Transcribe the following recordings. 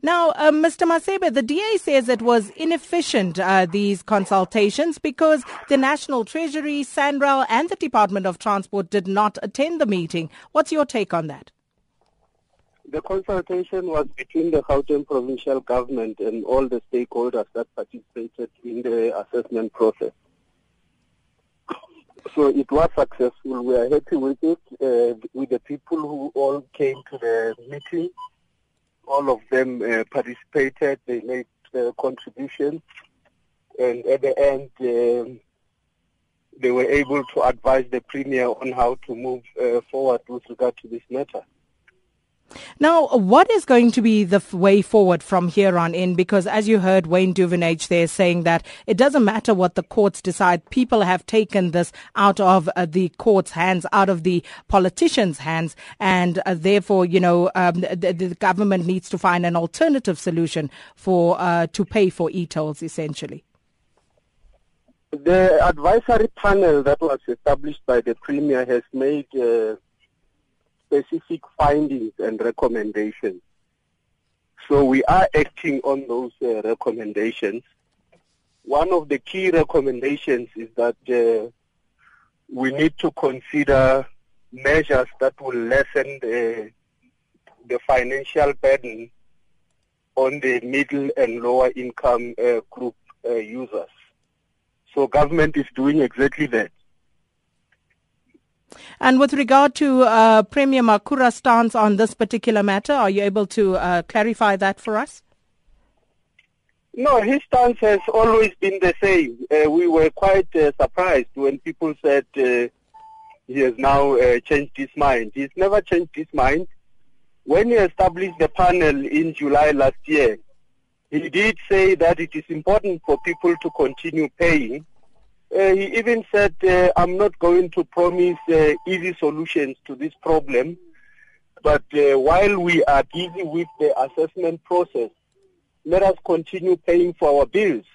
Now, uh, Mr. Masebe, the DA says it was inefficient, uh, these consultations, because the National Treasury, SANRAL, and the Department of Transport did not attend the meeting. What's your take on that? The consultation was between the Gauteng provincial government and all the stakeholders that participated in the assessment process. So it was successful. We are happy with it, uh, with the people who all came to the meeting. All of them uh, participated. They made uh, contributions. And at the end, um, they were able to advise the Premier on how to move uh, forward with regard to this matter. Now, what is going to be the way forward from here on in? Because as you heard Wayne Duvenage there saying that it doesn't matter what the courts decide. People have taken this out of uh, the court's hands, out of the politicians' hands, and uh, therefore, you know, um, the, the, government needs to find an alternative solution for uh, to pay for e-tolls, essentially. The advisory panel that was established by the Premier has made uh, specific findings and recommendations. So we are acting on those uh, recommendations. One of the key recommendations is that uh, we need to consider measures that will lessen the, the financial burden on the middle and lower income uh, group uh, users. So government is doing exactly that. And with regard to uh, Premier Makhura's stance on this particular matter, are you able to uh, clarify that for us? No, his stance has always been the same. Uh, we were quite uh, surprised when people said uh, he has now uh, changed his mind. He's never changed his mind. When he established the panel in July last year, he did say that it is important for people to continue paying uh, he even said, uh, I'm not going to promise uh, easy solutions to this problem, but uh, while we are busy with the assessment process, let us continue paying for our bills.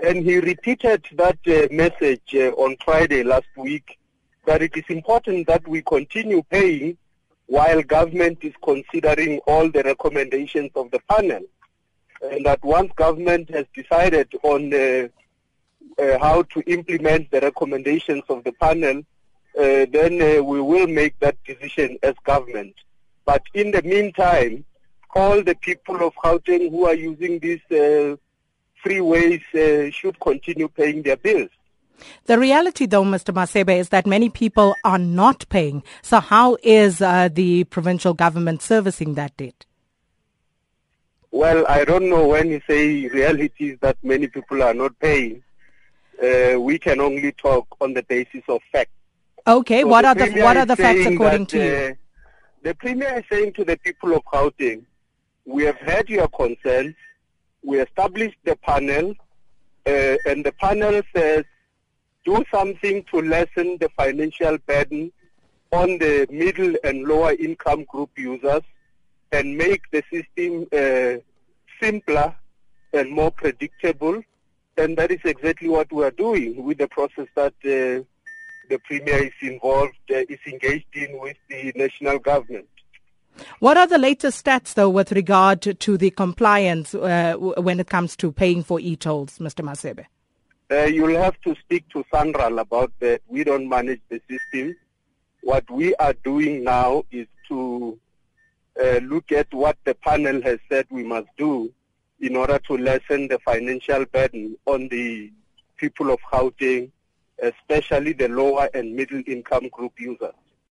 And he repeated that uh, message uh, on Friday last week, that it is important that we continue paying while government is considering all the recommendations of the panel. And that once government has decided on uh, how to implement the recommendations of the panel, uh, then uh, we will make that decision as government. But in the meantime, all the people of Gauteng who are using these uh, freeways uh, should continue paying their bills. The reality, though, Mr. Masebe, is that many people are not paying. So, how is uh, the provincial government servicing that debt? Well, I don't know when you say reality is that many people are not paying uh, we can only talk on the basis of facts. Okay, so what, are the, what are the facts according that, to you? Uh, the Premier is saying to the people of Gauteng, we have heard your concerns, we established the panel, uh, and the panel says do something to lessen the financial burden on the middle and lower income group users and make the system uh, simpler and more predictable and that is exactly what we are doing with the process that uh, the Premier is involved, uh, is engaged in with the national government. What are the latest stats, though, with regard to the compliance uh, when it comes to paying for e-tolls, Mr. Masebe? Uh, you'll have to speak to SANRAL about that. We don't manage the system. What we are doing now is to uh, look at what the panel has said we must do in order to lessen the financial burden on the people of Gauteng, especially the lower and middle income group users.